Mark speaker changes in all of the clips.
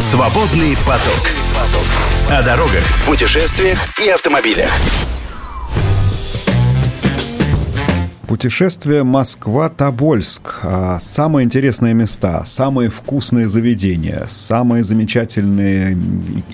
Speaker 1: Свободный поток. О дорогах, путешествиях и автомобилях.
Speaker 2: Путешествие Москва-Тобольск. А, самые интересные места, самые вкусные заведения, самые замечательные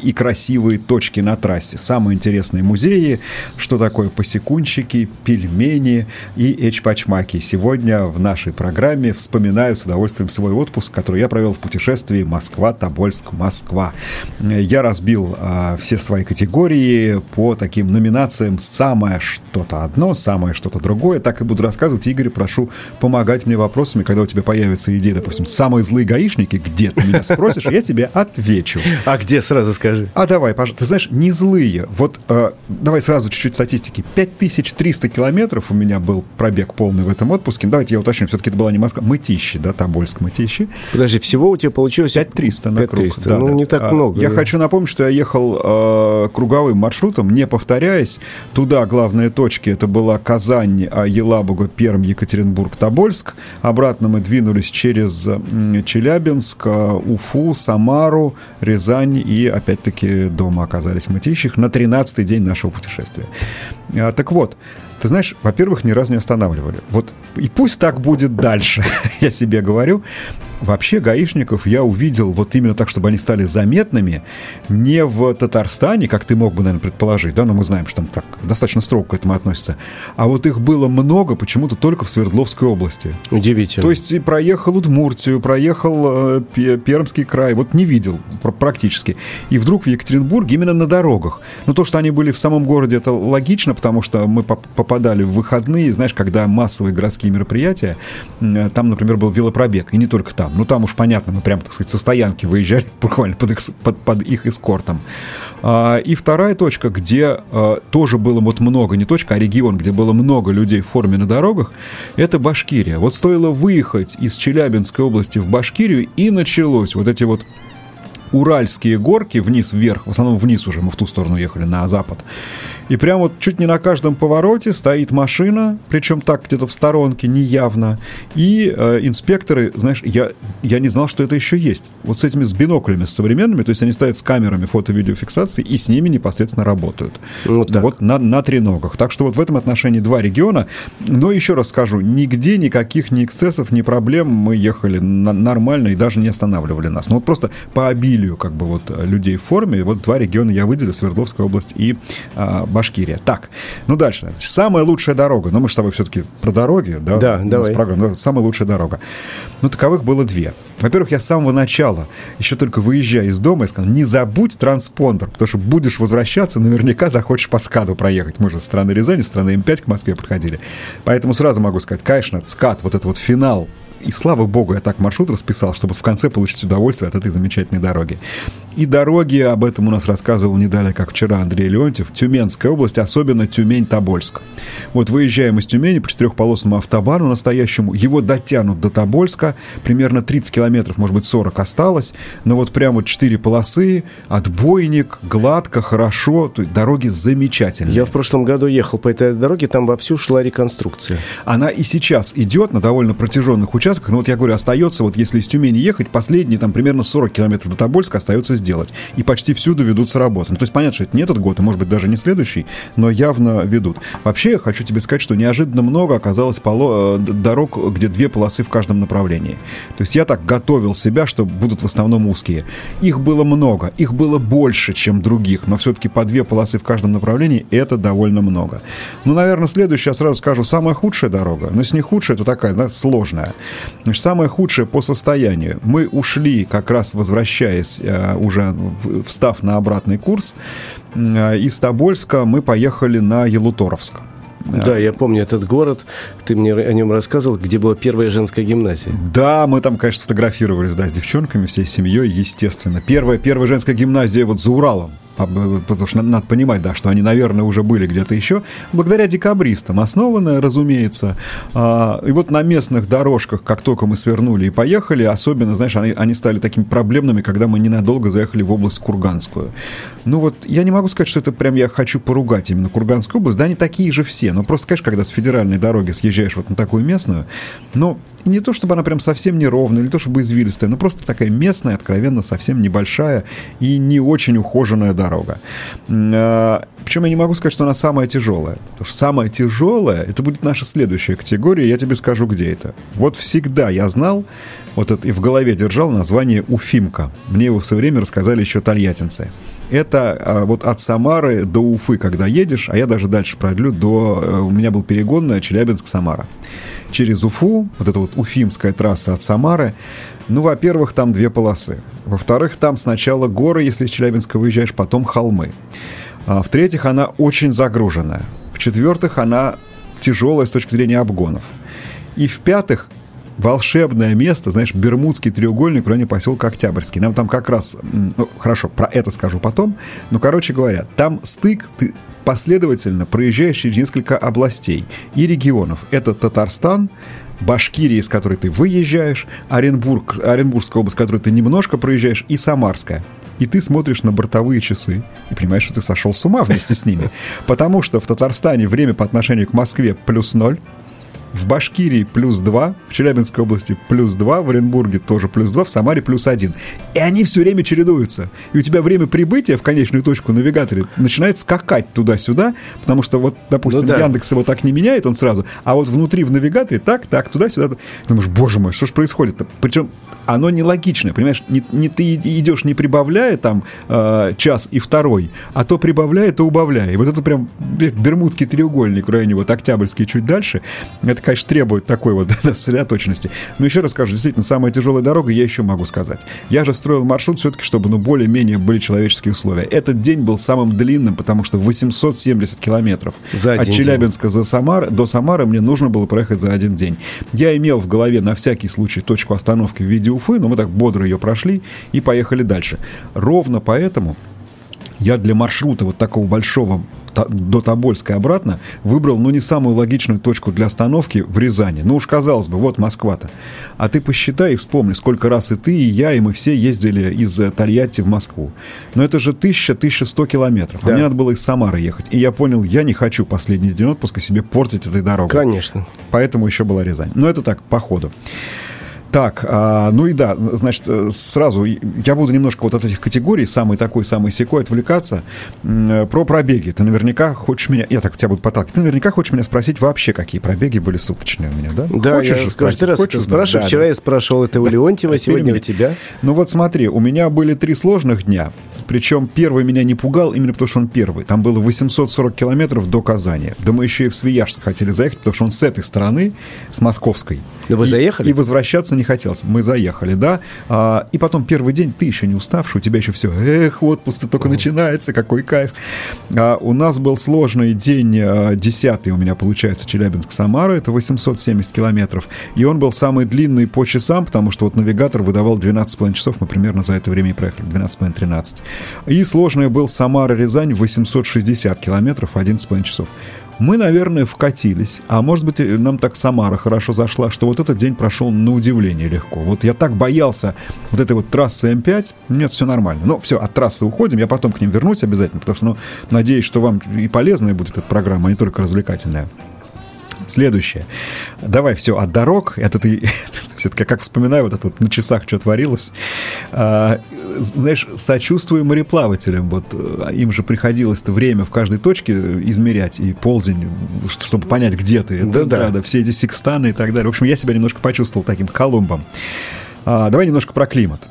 Speaker 2: и красивые точки на трассе, самые интересные музеи, что такое посекунчики, пельмени и эчпачмаки. Сегодня в нашей программе вспоминаю с удовольствием свой отпуск, который я провел в путешествии Москва-Тобольск-Москва. Я разбил а, все свои категории по таким номинациям «Самое что-то одно», «Самое что-то другое». Так и буду рассказывать. Игорь, прошу помогать мне вопросами, когда у тебя появится идея, допустим, самые злые гаишники, где ты меня спросишь, я тебе отвечу.
Speaker 3: А где, сразу скажи.
Speaker 2: А давай, пожалуйста. Ты знаешь, не злые. Вот э, давай сразу чуть-чуть статистики. 5300 километров у меня был пробег полный в этом отпуске. Давайте я уточню, все-таки это была не Москва, Мытищи, да, Тобольск, Мытищи.
Speaker 3: Подожди, всего у тебя получилось...
Speaker 2: 5300 на 5300.
Speaker 3: круг. Да, ну, да. не так а, много.
Speaker 2: Я да. хочу напомнить, что я ехал э, круговым маршрутом, не повторяясь. Туда главные точки, это была Казань, а Елабуга, Петербурга, Пермь, Екатеринбург, Тобольск. Обратно мы двинулись через Челябинск, э, Уфу, Самару, Рязань и, опять-таки, дома оказались в Мытищах на 13-й день нашего путешествия. А, так вот, ты знаешь, во-первых, ни разу не останавливали. Вот и пусть так будет дальше, я себе говорю. Вообще гаишников я увидел вот именно так, чтобы они стали заметными не в Татарстане, как ты мог бы, наверное, предположить, да, но мы знаем, что там так достаточно строго к этому относятся, а вот их было много почему-то только в Свердловской области.
Speaker 3: Удивительно.
Speaker 2: То есть проехал Удмуртию, проехал э, Пермский край, вот не видел практически. И вдруг в Екатеринбурге именно на дорогах. Ну, то, что они были в самом городе, это логично, потому что мы попадали в выходные, знаешь, когда массовые городские мероприятия, э, там, например, был велопробег, и не только там, там. Ну, там уж понятно, мы прям, так сказать, со стоянки выезжали буквально под их, под, под их эскортом. А, и вторая точка, где а, тоже было вот много, не точка, а регион, где было много людей в форме на дорогах, это Башкирия. Вот стоило выехать из Челябинской области в Башкирию, и началось вот эти вот Уральские горки вниз-вверх, в основном вниз уже, мы в ту сторону ехали, на запад. И прям вот чуть не на каждом повороте стоит машина, причем так где-то в сторонке, неявно. И э, инспекторы, знаешь, я, я не знал, что это еще есть. Вот с этими, с биноклями, с современными, то есть они стоят с камерами фото-видеофиксации и с ними непосредственно работают. Вот, так. вот на, на треногах. Так что вот в этом отношении два региона. Но еще раз скажу, нигде никаких ни эксцессов, ни проблем. Мы ехали на, нормально и даже не останавливали нас. Ну вот просто по обилию как бы вот людей в форме, вот два региона я выделю, Свердловская область и а, Башкирия. Так, ну дальше. Самая лучшая дорога. Ну, мы же с тобой все-таки про дороги, да?
Speaker 3: Да, давай.
Speaker 2: Программа, самая лучшая дорога. Ну, таковых было две. Во-первых, я с самого начала, еще только выезжая из дома, я сказал, не забудь транспондер, потому что будешь возвращаться, наверняка захочешь по скаду проехать. Мы же с стороны Рязани, с стороны М5 к Москве подходили. Поэтому сразу могу сказать, конечно, скат, вот этот вот финал и слава богу, я так маршрут расписал, чтобы в конце получить удовольствие от этой замечательной дороги. И дороги, об этом у нас рассказывал не далее, как вчера Андрей Леонтьев, Тюменская область, особенно Тюмень-Тобольск. Вот выезжаем из Тюмени по четырехполосному автобану настоящему, его дотянут до Тобольска, примерно 30 километров, может быть 40 осталось, но вот прямо 4 полосы, отбойник, гладко, хорошо, то есть дороги замечательные.
Speaker 3: Я в прошлом году ехал по этой дороге, там вовсю шла реконструкция.
Speaker 2: Она и сейчас идет на довольно протяженных участках, участках, ну вот я говорю, остается, вот если из Тюмени ехать, последние там примерно 40 километров до Тобольска остается сделать. И почти всюду ведутся работы. Ну, то есть понятно, что это не этот год, и может быть даже не следующий, но явно ведут. Вообще, я хочу тебе сказать, что неожиданно много оказалось поло... Э, дорог, где две полосы в каждом направлении. То есть я так готовил себя, что будут в основном узкие. Их было много, их было больше, чем других, но все-таки по две полосы в каждом направлении это довольно много. Ну, наверное, следующее, я сразу скажу, самая худшая дорога, но если не худшая, то такая, да, сложная. Самое худшее по состоянию. Мы ушли, как раз возвращаясь, э, уже встав на обратный курс, э, из Тобольска мы поехали на Елуторовск.
Speaker 3: Да, я помню этот город, ты мне о нем рассказывал, где была первая женская гимназия.
Speaker 2: Да, мы там, конечно, сфотографировались, да, с девчонками, всей семьей, естественно. Первая, первая женская гимназия вот за Уралом. Потому что надо понимать, да, что они, наверное, уже были где-то еще, благодаря декабристам, основанная, разумеется. А, и вот на местных дорожках, как только мы свернули и поехали, особенно, знаешь, они, они стали такими проблемными, когда мы ненадолго заехали в область Курганскую. Ну вот, я не могу сказать, что это прям я хочу поругать именно Курганскую область, да, они такие же все, но просто, конечно, когда с федеральной дороги съезжаешь вот на такую местную, но не то, чтобы она прям совсем неровная, не то, чтобы извилистая, но просто такая местная, откровенно совсем небольшая и не очень ухоженная дорога. А, Причем я не могу сказать, что она самая тяжелая. Потому что самая тяжелая, это будет наша следующая категория, я тебе скажу, где это. Вот всегда я знал, вот это и в голове держал название Уфимка. Мне его все время рассказали еще тольяттинцы. Это а, вот от Самары до Уфы, когда едешь, а я даже дальше продлю до... Э, у меня был перегон Челябинск-Самара. Через Уфу, вот эта вот Уфимская трасса от Самары, ну, во-первых, там две полосы. Во-вторых, там сначала горы, если из Челябинска выезжаешь, потом холмы. А, в-третьих, она очень загруженная. В-четвертых, она тяжелая с точки зрения обгонов. И в-пятых, волшебное место, знаешь, Бермудский треугольник в районе поселка Октябрьский. Нам там как раз, ну, хорошо, про это скажу потом, но, короче говоря, там стык, ты последовательно проезжаешь через несколько областей и регионов. Это Татарстан, Башкирия, из которой ты выезжаешь, Оренбург, Оренбургская область, которую ты немножко проезжаешь, и Самарская. И ты смотришь на бортовые часы и понимаешь, что ты сошел с ума вместе с ними. Потому что в Татарстане время по отношению к Москве плюс ноль, в Башкирии плюс 2, в Челябинской области плюс 2, в Оренбурге тоже плюс 2, в Самаре плюс 1. И они все время чередуются. И у тебя время прибытия в конечную точку навигаторе начинает скакать туда-сюда, потому что вот, допустим, ну, да. Яндекс его так не меняет, он сразу, а вот внутри в навигаторе так, так, туда-сюда. Думаешь, боже мой, что же происходит-то? Причем оно нелогичное, понимаешь? Не, не ты идешь не прибавляя там э, час и второй, а то прибавляя, то убавляя. И вот это прям Бермудский треугольник в районе вот Октябрьский чуть дальше, это, конечно, требует такой вот сосредоточенности. Но еще раз скажу, действительно, самая тяжелая дорога, я еще могу сказать. Я же строил маршрут все-таки, чтобы, ну, более-менее были человеческие условия. Этот день был самым длинным, потому что 870 километров за от Челябинска за Самар, до Самары мне нужно было проехать за один день. Я имел в голове на всякий случай точку остановки в виде Уфы, но мы так бодро ее прошли и поехали дальше. Ровно поэтому я для маршрута вот такого большого до Тобольска и обратно выбрал, ну, не самую логичную точку для остановки в Рязани. Ну уж казалось бы, вот Москва-то. А ты посчитай и вспомни, сколько раз и ты, и я, и мы все ездили из э, Тольятти в Москву. Но это же 1000-1100 километров. А да. А мне надо было из Самары ехать. И я понял, я не хочу последний день отпуска себе портить этой дорогой.
Speaker 3: Конечно.
Speaker 2: Поэтому еще была Рязань. Но это так, по ходу. Так, а, ну и да, значит, э, сразу я буду немножко вот от этих категорий, самый такой, самый секой, отвлекаться. Про пробеги. Ты наверняка хочешь меня... Я так тебя буду подталкивать. Ты наверняка хочешь меня спросить вообще, какие пробеги были суточные у меня, да?
Speaker 3: Да, хочешь я спросить? Раз хочешь, спрашиваю. Да, Вчера да. я спрашивал это у Леонтьева, сегодня у тебя.
Speaker 2: Ну вот смотри, у меня были три сложных дня. Причем первый меня не пугал, именно потому что он первый. Там было 840 километров до Казани. Да мы еще и в Свияжск хотели заехать, потому что он с этой стороны, с московской.
Speaker 3: Да вы
Speaker 2: и,
Speaker 3: заехали?
Speaker 2: И возвращаться не хотелось. Мы заехали, да. А, и потом первый день ты еще не уставший, у тебя еще все, эх, отпуск только начинается, какой кайф. А, у нас был сложный день, а, десятый у меня получается, Челябинск-Самара, это 870 километров. И он был самый длинный по часам, потому что вот навигатор выдавал 12,5 часов, мы примерно за это время и проехали, 12,5-13. И сложный был Самара-Рязань 860 километров, 11,5 часов мы, наверное, вкатились. А может быть, нам так Самара хорошо зашла, что вот этот день прошел на удивление легко. Вот я так боялся вот этой вот трассы М5. Нет, все нормально. Но все, от трассы уходим. Я потом к ним вернусь обязательно, потому что, ну, надеюсь, что вам и полезная будет эта программа, а не только развлекательная. Следующее. Давай все от дорог. Это ты все-таки как вспоминаю вот это вот на часах, что творилось. А, знаешь, сочувствую мореплавателям. Вот э, им же приходилось это время в каждой точке измерять и полдень, чтобы понять, где ты. Да, да. да, все эти секстаны и так далее. В общем, я себя немножко почувствовал таким Колумбом. А, давай немножко про климат.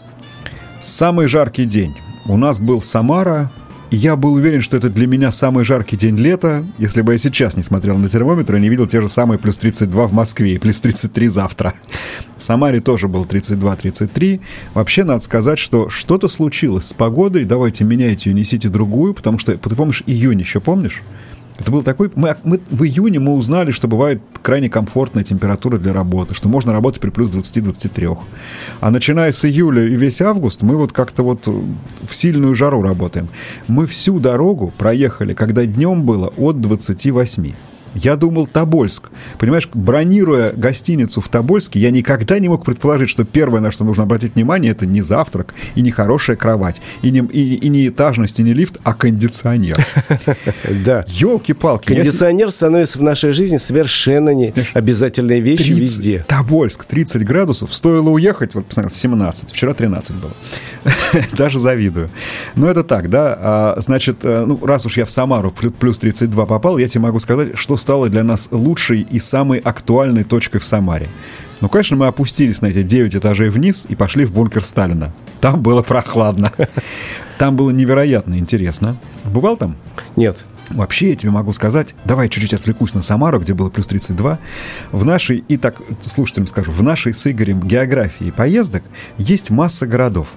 Speaker 2: Самый жаркий день. У нас был Самара, я был уверен, что это для меня самый жаркий день лета, если бы я сейчас не смотрел на термометр и не видел те же самые плюс 32 в Москве и плюс 33 завтра. В Самаре тоже был 32-33. Вообще, надо сказать, что что-то случилось с погодой. Давайте меняйте ее, несите другую, потому что, ты помнишь, июнь еще помнишь? Это был такой... Мы, мы, в июне мы узнали, что бывает крайне комфортная температура для работы, что можно работать при плюс 20-23. А начиная с июля и весь август мы вот как-то вот в сильную жару работаем. Мы всю дорогу проехали, когда днем было от 28. Я думал Тобольск. Понимаешь, бронируя гостиницу в Тобольске, я никогда не мог предположить, что первое, на что нужно обратить внимание, это не завтрак и не хорошая кровать, и не, и, и не этажность, и не лифт, а кондиционер.
Speaker 3: Да.
Speaker 2: Елки-палки.
Speaker 3: Кондиционер становится в нашей жизни совершенно не обязательной вещью везде.
Speaker 2: Тобольск, 30 градусов. Стоило уехать, вот посмотрел, 17. Вчера 13 было. Даже завидую. Но это так, да. А, значит, э, ну, раз уж я в Самару плюс 32 попал, я тебе могу сказать, что стало для нас лучшей и самой актуальной точкой в Самаре. Ну, конечно, мы опустились на эти 9 этажей вниз и пошли в бункер Сталина. Там было прохладно. Там было невероятно интересно. Бывал там?
Speaker 3: Нет.
Speaker 2: Вообще, я тебе могу сказать, давай чуть-чуть отвлекусь на Самару, где было плюс 32. В нашей, и так слушателям скажу, в нашей с Игорем географии поездок есть масса городов.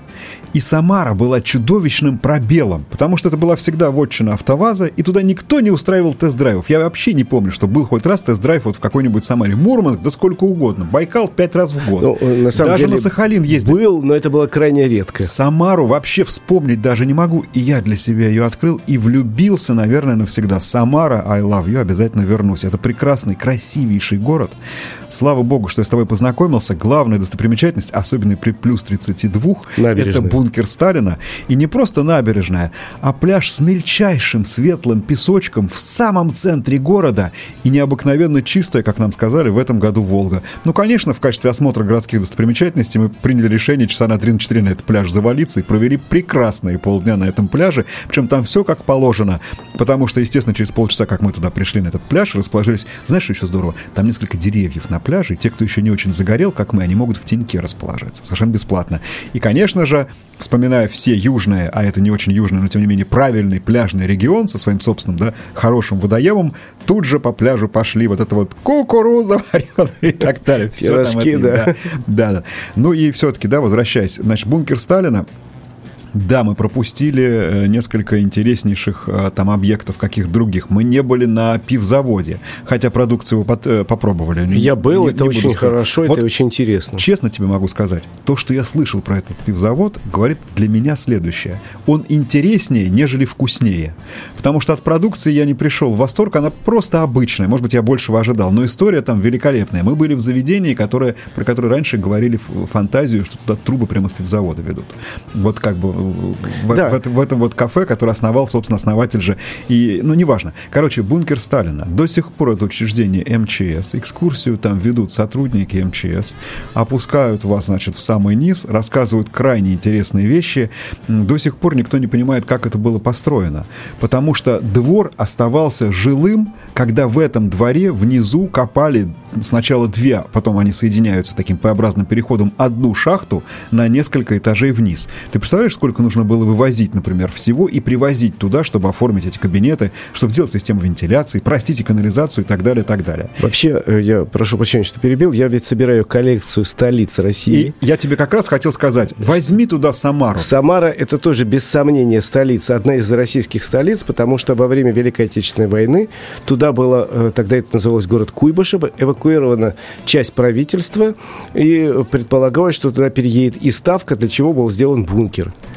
Speaker 2: И Самара была чудовищным пробелом, потому что это была всегда вотчина АвтоВАЗа, и туда никто не устраивал тест-драйвов. Я вообще не помню, что был хоть раз тест-драйв вот в какой-нибудь Самаре. Мурманск, да сколько угодно. Байкал пять раз в год.
Speaker 3: Ну, на самом
Speaker 2: даже
Speaker 3: деле
Speaker 2: на Сахалин ездил.
Speaker 3: Был, но это было крайне редко.
Speaker 2: Самару вообще вспомнить даже не могу. И я для себя ее открыл и влюбился, наверное, навсегда. Самара, I love you, обязательно вернусь. Это прекрасный, красивейший город. Слава богу, что я с тобой познакомился. Главная достопримечательность, особенно при плюс 32, это бункер Сталина. И не просто набережная, а пляж с мельчайшим светлым песочком в самом центре города. И необыкновенно чистая, как нам сказали, в этом году Волга. Ну, конечно, в качестве осмотра городских достопримечательностей мы приняли решение часа на 3-4 на этот пляж завалиться и провели прекрасные полдня на этом пляже. Причем там все как положено. Потому что, естественно, через полчаса, как мы туда пришли на этот пляж, расположились... Знаешь, что еще здорово? Там несколько деревьев на пляже, и те, кто еще не очень загорел, как мы, они могут в теньке расположиться. Совершенно бесплатно. И, конечно же, вспоминая все южные, а это не очень южный, но тем не менее правильный пляжный регион со своим собственным, да, хорошим водоемом, тут же по пляжу пошли вот это вот кукуруза вареная и так далее.
Speaker 3: Все Пирожки,
Speaker 2: там это, да. да. Да, Ну и все-таки, да, возвращаясь, значит, бункер Сталина, да, мы пропустили э, несколько интереснейших э, там объектов, каких других. Мы не были на пивзаводе, хотя продукцию э, попробовали.
Speaker 3: Я был, не, это не очень хорошо, вот это очень интересно.
Speaker 2: Честно тебе могу сказать, то, что я слышал про этот пивзавод, говорит для меня следующее. Он интереснее, нежели вкуснее. Потому что от продукции я не пришел в восторг, она просто обычная. Может быть, я большего ожидал, но история там великолепная. Мы были в заведении, которое, про которое раньше говорили фантазию, что туда трубы прямо с пивзавода ведут. Вот как бы в, да. в, в, в этом вот кафе, который основал, собственно, основатель же. И, ну, неважно. Короче, бункер Сталина. До сих пор это учреждение МЧС. Экскурсию там ведут сотрудники МЧС. Опускают вас, значит, в самый низ, рассказывают крайне интересные вещи. До сих пор никто не понимает, как это было построено. Потому что двор оставался жилым, когда в этом дворе внизу копали сначала две, потом они соединяются таким П-образным переходом, одну шахту на несколько этажей вниз. Ты представляешь, сколько сколько нужно было вывозить, например, всего и привозить туда, чтобы оформить эти кабинеты, чтобы сделать систему вентиляции, простите, канализацию и так далее, и так далее.
Speaker 3: Вообще, э, я прошу прощения, что перебил, я ведь собираю коллекцию столиц России.
Speaker 2: И я тебе как раз хотел сказать, возьми туда Самару.
Speaker 3: Самара – это тоже, без сомнения, столица, одна из российских столиц, потому что во время Великой Отечественной войны туда было, э, тогда это называлось город Куйбышево, эвакуирована часть правительства, и предполагалось, что туда переедет и ставка, для чего был сделан бункер.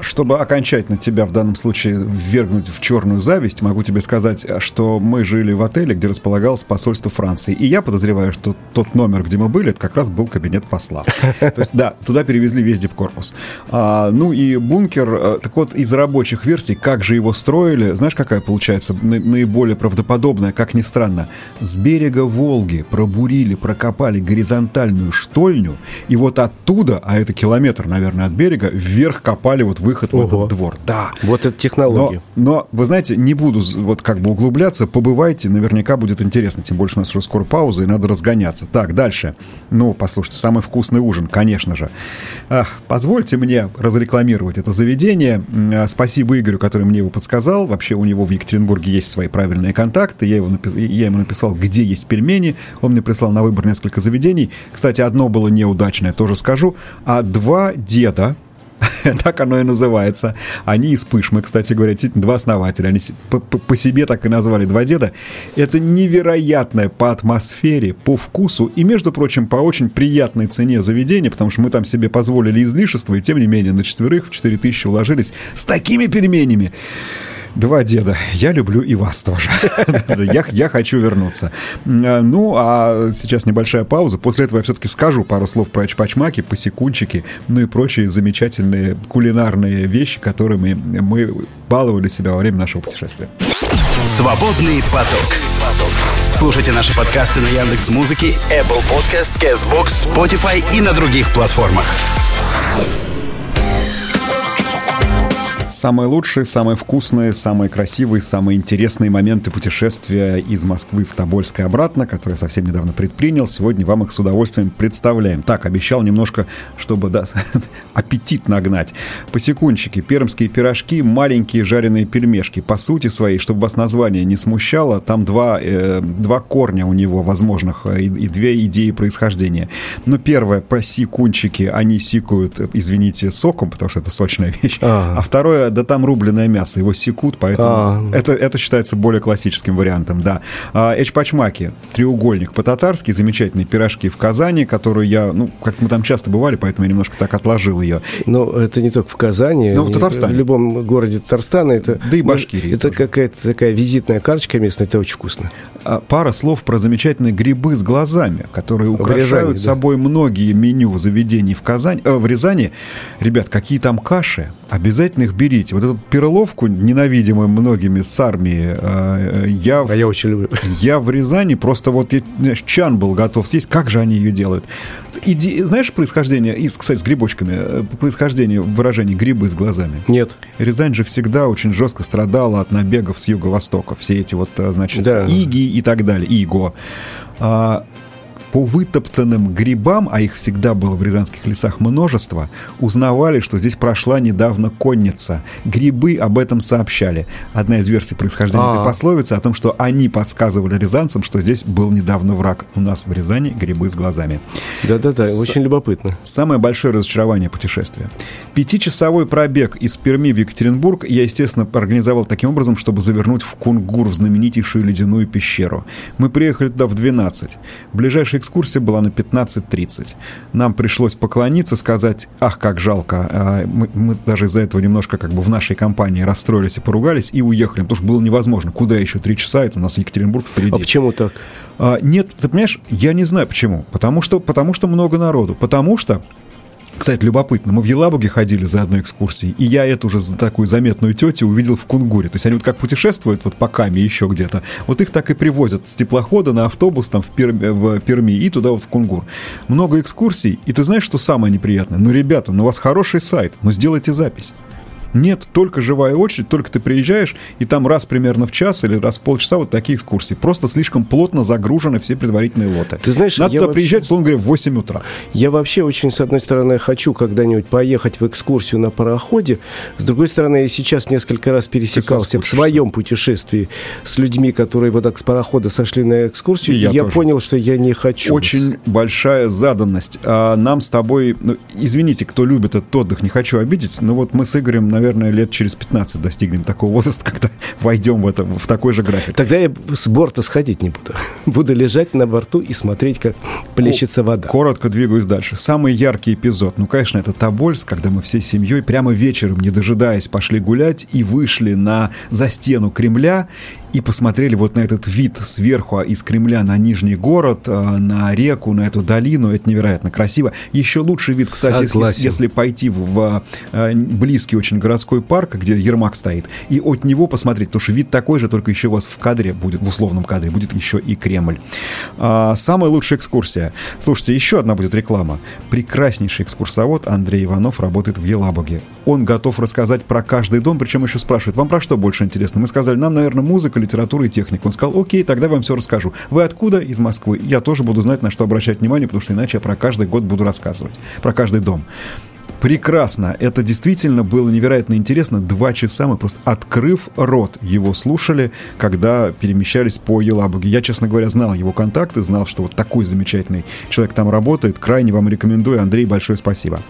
Speaker 2: чтобы окончательно тебя в данном случае ввергнуть в черную зависть, могу тебе сказать, что мы жили в отеле, где располагалось посольство Франции. И я подозреваю, что тот номер, где мы были, это как раз был кабинет посла. То есть, да, туда перевезли весь дипкорпус. А, ну и бункер, э, так вот, из рабочих версий, как же его строили, знаешь, какая получается наиболее правдоподобная, как ни странно? С берега Волги пробурили, прокопали горизонтальную штольню, и вот оттуда, а это километр, наверное, от берега, вверх копали прокопали вот выход Ого. в этот двор.
Speaker 3: Да. Вот это технология.
Speaker 2: Но, но, вы знаете, не буду вот как бы углубляться, побывайте, наверняка будет интересно, тем больше у нас уже скоро пауза, и надо разгоняться. Так, дальше. Ну, послушайте, самый вкусный ужин, конечно же. Ах, позвольте мне разрекламировать это заведение. А, спасибо Игорю, который мне его подсказал. Вообще у него в Екатеринбурге есть свои правильные контакты. Я, его напис... я ему написал, где есть пельмени. Он мне прислал на выбор несколько заведений. Кстати, одно было неудачное, тоже скажу. А два деда, так оно и называется. Они из Пышмы, кстати говоря, действительно, два основателя. Они по, себе так и назвали «Два деда». Это невероятное по атмосфере, по вкусу и, между прочим, по очень приятной цене заведения, потому что мы там себе позволили излишество, и тем не менее на четверых в 4 тысячи уложились с такими пельменями. Два деда. Я люблю и вас тоже. я, я хочу вернуться. Ну, а сейчас небольшая пауза. После этого я все-таки скажу пару слов про чпачмаки, посекунчики, ну и прочие замечательные кулинарные вещи, которыми мы баловали себя во время нашего путешествия.
Speaker 1: Свободный поток. Слушайте наши подкасты на Яндекс Музыке, Apple Podcast, Castbox, Spotify и на других платформах.
Speaker 2: Самые лучшие, самые вкусные, самые красивые, самые интересные моменты путешествия из Москвы в Тобольск и обратно, которые совсем недавно предпринял. Сегодня вам их с удовольствием представляем. Так, обещал немножко, чтобы да, аппетит нагнать. Посекунчики, пермские пирожки, маленькие жареные пельмешки. По сути своей, чтобы вас название не смущало, там два, э, два корня у него возможных э, и, и две идеи происхождения. Ну, первое, посекунчики, они сикают, извините, соком, потому что это сочная вещь. А, а второе, да там рубленое мясо, его секут, поэтому а. это, это считается более классическим вариантом, да. А, эчпачмаки, треугольник по-татарски, замечательные пирожки в Казани, которые я, ну, как мы там часто бывали, поэтому я немножко так отложил ее.
Speaker 3: Ну, это не только в Казани,
Speaker 2: ну, в Татарстане.
Speaker 3: В любом городе Татарстана. Это,
Speaker 2: да и Башкирии.
Speaker 3: Это какая-то такая визитная карточка местная, это очень вкусно.
Speaker 2: А, пара слов про замечательные грибы с глазами, которые украшают Рязани, собой да. многие меню заведений в Казани, э, в Рязани. Ребят, какие там каши, обязательно их берите. Вот эту перловку, ненавидимую многими с армии, э, я,
Speaker 3: а я очень люблю.
Speaker 2: Я в Рязани просто вот знаешь, чан был готов съесть. Как же они ее делают? Иди, знаешь происхождение, и, кстати, с грибочками, э, происхождение выражения «грибы с глазами»?
Speaker 3: Нет.
Speaker 2: Рязань же всегда очень жестко страдала от набегов с юго-востока. Все эти вот, э, значит, да. иги и так далее, иго. А, по вытоптанным грибам, а их всегда было в рязанских лесах множество, узнавали, что здесь прошла недавно конница. Грибы об этом сообщали. Одна из версий происхождения А-а-а. этой пословицы о том, что они подсказывали рязанцам, что здесь был недавно враг. У нас в Рязани грибы с глазами.
Speaker 3: Да-да-да, с... очень любопытно.
Speaker 2: Самое большое разочарование путешествия. Пятичасовой пробег из Перми в Екатеринбург я, естественно, организовал таким образом, чтобы завернуть в Кунгур, в знаменитейшую ледяную пещеру. Мы приехали туда в 12. Ближайший экскурсия была на 15.30. Нам пришлось поклониться, сказать, ах, как жалко. А, мы, мы даже из-за этого немножко как бы в нашей компании расстроились и поругались и уехали, потому что было невозможно. Куда еще три часа? Это у нас Екатеринбург впереди.
Speaker 3: А почему так?
Speaker 2: А, нет, ты понимаешь, я не знаю почему. Потому что, потому что много народу. Потому что кстати, любопытно, мы в Елабуге ходили за одной экскурсией, и я эту же такую заметную тетю увидел в Кунгуре. То есть они вот как путешествуют вот по Каме еще где-то, вот их так и привозят с теплохода на автобус там в Перми, в Перми и туда вот в Кунгур. Много экскурсий, и ты знаешь, что самое неприятное? Ну, ребята, ну у вас хороший сайт, ну сделайте запись. Нет, только живая очередь, только ты приезжаешь, и там раз примерно в час или раз в полчаса вот такие экскурсии. Просто слишком плотно загружены все предварительные лоты.
Speaker 3: Ты знаешь,
Speaker 2: Надо туда вообще... приезжать, условно говоря, в 8 утра.
Speaker 3: Я вообще очень, с одной стороны, хочу когда-нибудь поехать в экскурсию на пароходе. С другой стороны, я сейчас несколько раз пересекался в своем путешествии с людьми, которые вот так с парохода сошли на экскурсию. И я, я понял, что я не хочу.
Speaker 2: Очень большая заданность. А нам с тобой, ну, извините, кто любит этот отдых, не хочу обидеть, но вот мы с Игорем, наверное, наверное, лет через 15 достигнем такого возраста, когда войдем в, это, в такой же график.
Speaker 3: Тогда я с борта сходить не буду. Буду лежать на борту и смотреть, как плещется вода.
Speaker 2: Коротко двигаюсь дальше. Самый яркий эпизод. Ну, конечно, это Тобольск, когда мы всей семьей прямо вечером, не дожидаясь, пошли гулять и вышли на, за стену Кремля и посмотрели вот на этот вид сверху из Кремля на Нижний город, э, на реку, на эту долину. Это невероятно красиво. Еще лучший вид, кстати, если, если пойти в, в э, близкий очень городской парк, где Ермак стоит, и от него посмотреть, потому что вид такой же, только еще у вас в кадре будет, в условном кадре, будет еще и Кремль. А, самая лучшая экскурсия. Слушайте, еще одна будет реклама. Прекраснейший экскурсовод Андрей Иванов работает в Елабуге. Он готов рассказать про каждый дом, причем еще спрашивает, вам про что больше интересно? Мы сказали, нам, наверное, музыка, литературы и техники. Он сказал, окей, тогда вам все расскажу. Вы откуда? Из Москвы. Я тоже буду знать, на что обращать внимание, потому что иначе я про каждый год буду рассказывать. Про каждый дом. Прекрасно. Это действительно было невероятно интересно. Два часа мы просто, открыв рот, его слушали, когда перемещались по Елабуге. Я, честно говоря, знал его контакты, знал, что вот такой замечательный человек там работает. Крайне вам рекомендую. Андрей, большое спасибо.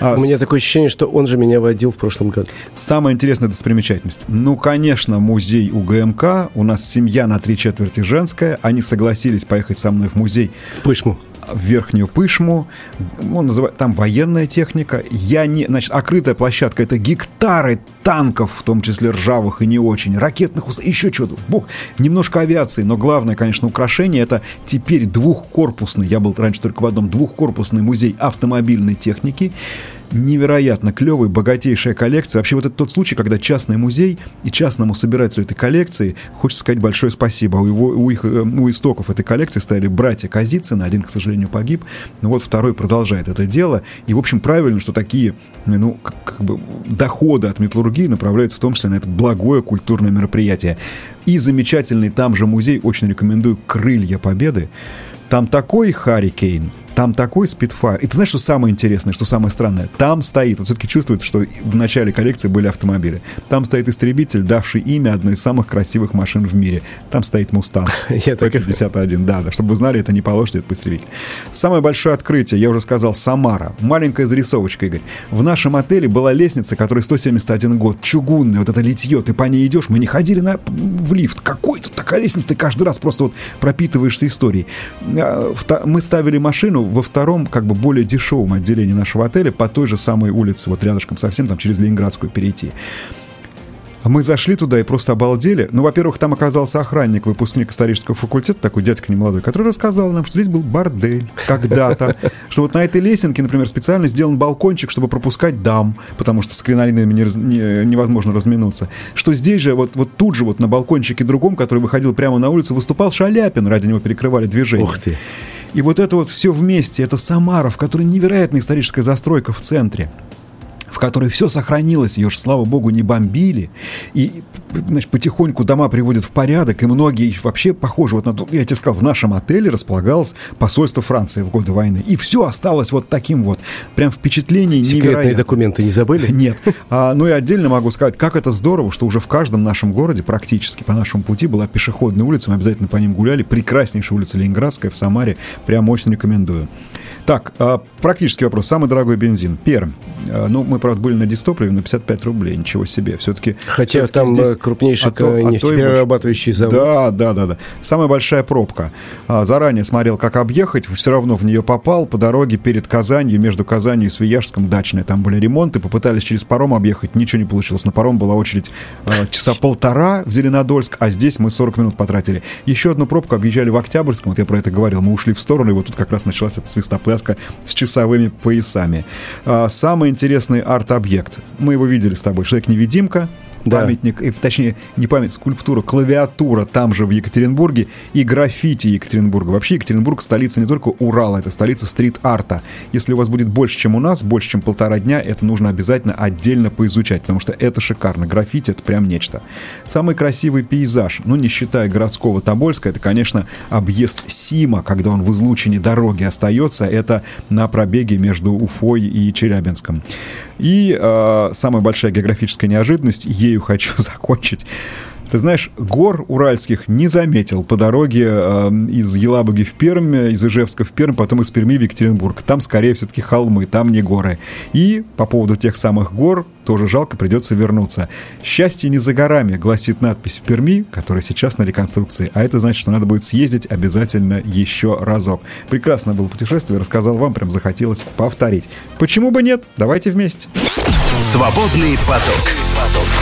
Speaker 3: А, У меня такое ощущение, что он же меня водил в прошлом году.
Speaker 2: Самая интересная достопримечательность. Ну, конечно, музей УГМК. У нас семья на три четверти женская. Они согласились поехать со мной в музей.
Speaker 3: В Пышму
Speaker 2: в Верхнюю Пышму, он называет, там военная техника. Я не, значит, открытая площадка, это гектары танков, в том числе ржавых и не очень, ракетных, еще что-то. Бог, немножко авиации, но главное, конечно, украшение, это теперь двухкорпусный, я был раньше только в одном, двухкорпусный музей автомобильной техники невероятно клевый, богатейшая коллекция. Вообще вот это тот случай, когда частный музей и частному собирателю этой коллекции хочется сказать большое спасибо. У, его, у, их, э, у истоков этой коллекции стояли братья Казицыны, один, к сожалению, погиб, но вот второй продолжает это дело. И, в общем, правильно, что такие ну, как, как бы доходы от металлургии направляются в том числе на это благое культурное мероприятие. И замечательный там же музей, очень рекомендую, «Крылья Победы». Там такой Харрикейн, там такой спидфайр. И ты знаешь, что самое интересное, что самое странное? Там стоит, вот все-таки чувствуется, что в начале коллекции были автомобили. Там стоит истребитель, давший имя одной из самых красивых машин в мире. Там стоит Мустанг. Я 51 да, да. Чтобы вы знали, это не положите, это истребитель. Самое большое открытие, я уже сказал, Самара. Маленькая зарисовочка, Игорь. В нашем отеле была лестница, которой 171 год, чугунная, вот это литье, ты по ней идешь, мы не ходили на, в лифт. Какой тут такая лестница, ты каждый раз просто вот пропитываешься историей. А, мы ставили машину, во втором, как бы более дешевом отделении нашего отеля, по той же самой улице, вот рядышком совсем, там через Ленинградскую перейти. Мы зашли туда и просто обалдели. Ну, во-первых, там оказался охранник, выпускник исторического факультета, такой дядька немолодой, который рассказал нам, что здесь был бордель когда-то. Что вот на этой лесенке, например, специально сделан балкончик, чтобы пропускать дам, потому что с кринолинами не, не, невозможно разминуться. Что здесь же, вот, вот тут же, вот на балкончике другом, который выходил прямо на улицу, выступал Шаляпин, ради него перекрывали движение.
Speaker 3: Ух ты!
Speaker 2: И вот это вот все вместе, это Самара, в которой невероятная историческая застройка в центре которой все сохранилось, ее же, слава богу, не бомбили, и значит, потихоньку дома приводят в порядок, и многие вообще похожи, вот на то, я тебе сказал, в нашем отеле располагалось посольство Франции в годы войны, и все осталось вот таким вот, прям впечатление
Speaker 3: Секретные невероятно. документы не забыли?
Speaker 2: Нет. А, ну и отдельно могу сказать, как это здорово, что уже в каждом нашем городе практически по нашему пути была пешеходная улица, мы обязательно по ним гуляли, прекраснейшая улица Ленинградская в Самаре, прям очень рекомендую. Так, а, практический вопрос. Самый дорогой бензин. Пермь. А, ну, мы, правда, были на дистопливе на 55 рублей. Ничего себе. Все-таки...
Speaker 3: Хотя все там здесь... крупнейший а то, нефтеперерабатывающий завод.
Speaker 2: Да, да, да, да. Самая большая пробка. Заранее смотрел, как объехать. Все равно в нее попал. По дороге перед Казанью, между Казанью и Свияжском, дачная. Там были ремонты. Попытались через паром объехать. Ничего не получилось. На паром была очередь часа полтора в Зеленодольск, а здесь мы 40 минут потратили. Еще одну пробку объезжали в Октябрьском. Вот я про это говорил. Мы ушли в сторону, и вот тут как раз началась эта свистопля связка с часовыми поясами. А, самый интересный арт-объект. Мы его видели с тобой. Человек-невидимка, да. памятник, и, точнее, не память, скульптура, клавиатура там же в Екатеринбурге и граффити Екатеринбурга. Вообще Екатеринбург столица не только Урала, это столица стрит-арта. Если у вас будет больше, чем у нас, больше, чем полтора дня, это нужно обязательно отдельно поизучать, потому что это шикарно. Граффити — это прям нечто. Самый красивый пейзаж, ну, не считая городского Тобольска, это, конечно, объезд Сима, когда он в излучине дороги остается, это на пробеге между Уфой и Челябинском. И э, самая большая географическая неожиданность, ею хочу закончить, ты знаешь, гор уральских не заметил по дороге э, из Елабуги в Пермь, из Ижевска в Пермь, потом из Перми в Екатеринбург. Там скорее все-таки холмы, там не горы. И по поводу тех самых гор тоже жалко, придется вернуться. «Счастье не за горами», гласит надпись в Перми, которая сейчас на реконструкции. А это значит, что надо будет съездить обязательно еще разок. Прекрасно было путешествие, рассказал вам, прям захотелось повторить. Почему бы нет? Давайте вместе.
Speaker 1: Свободный поток.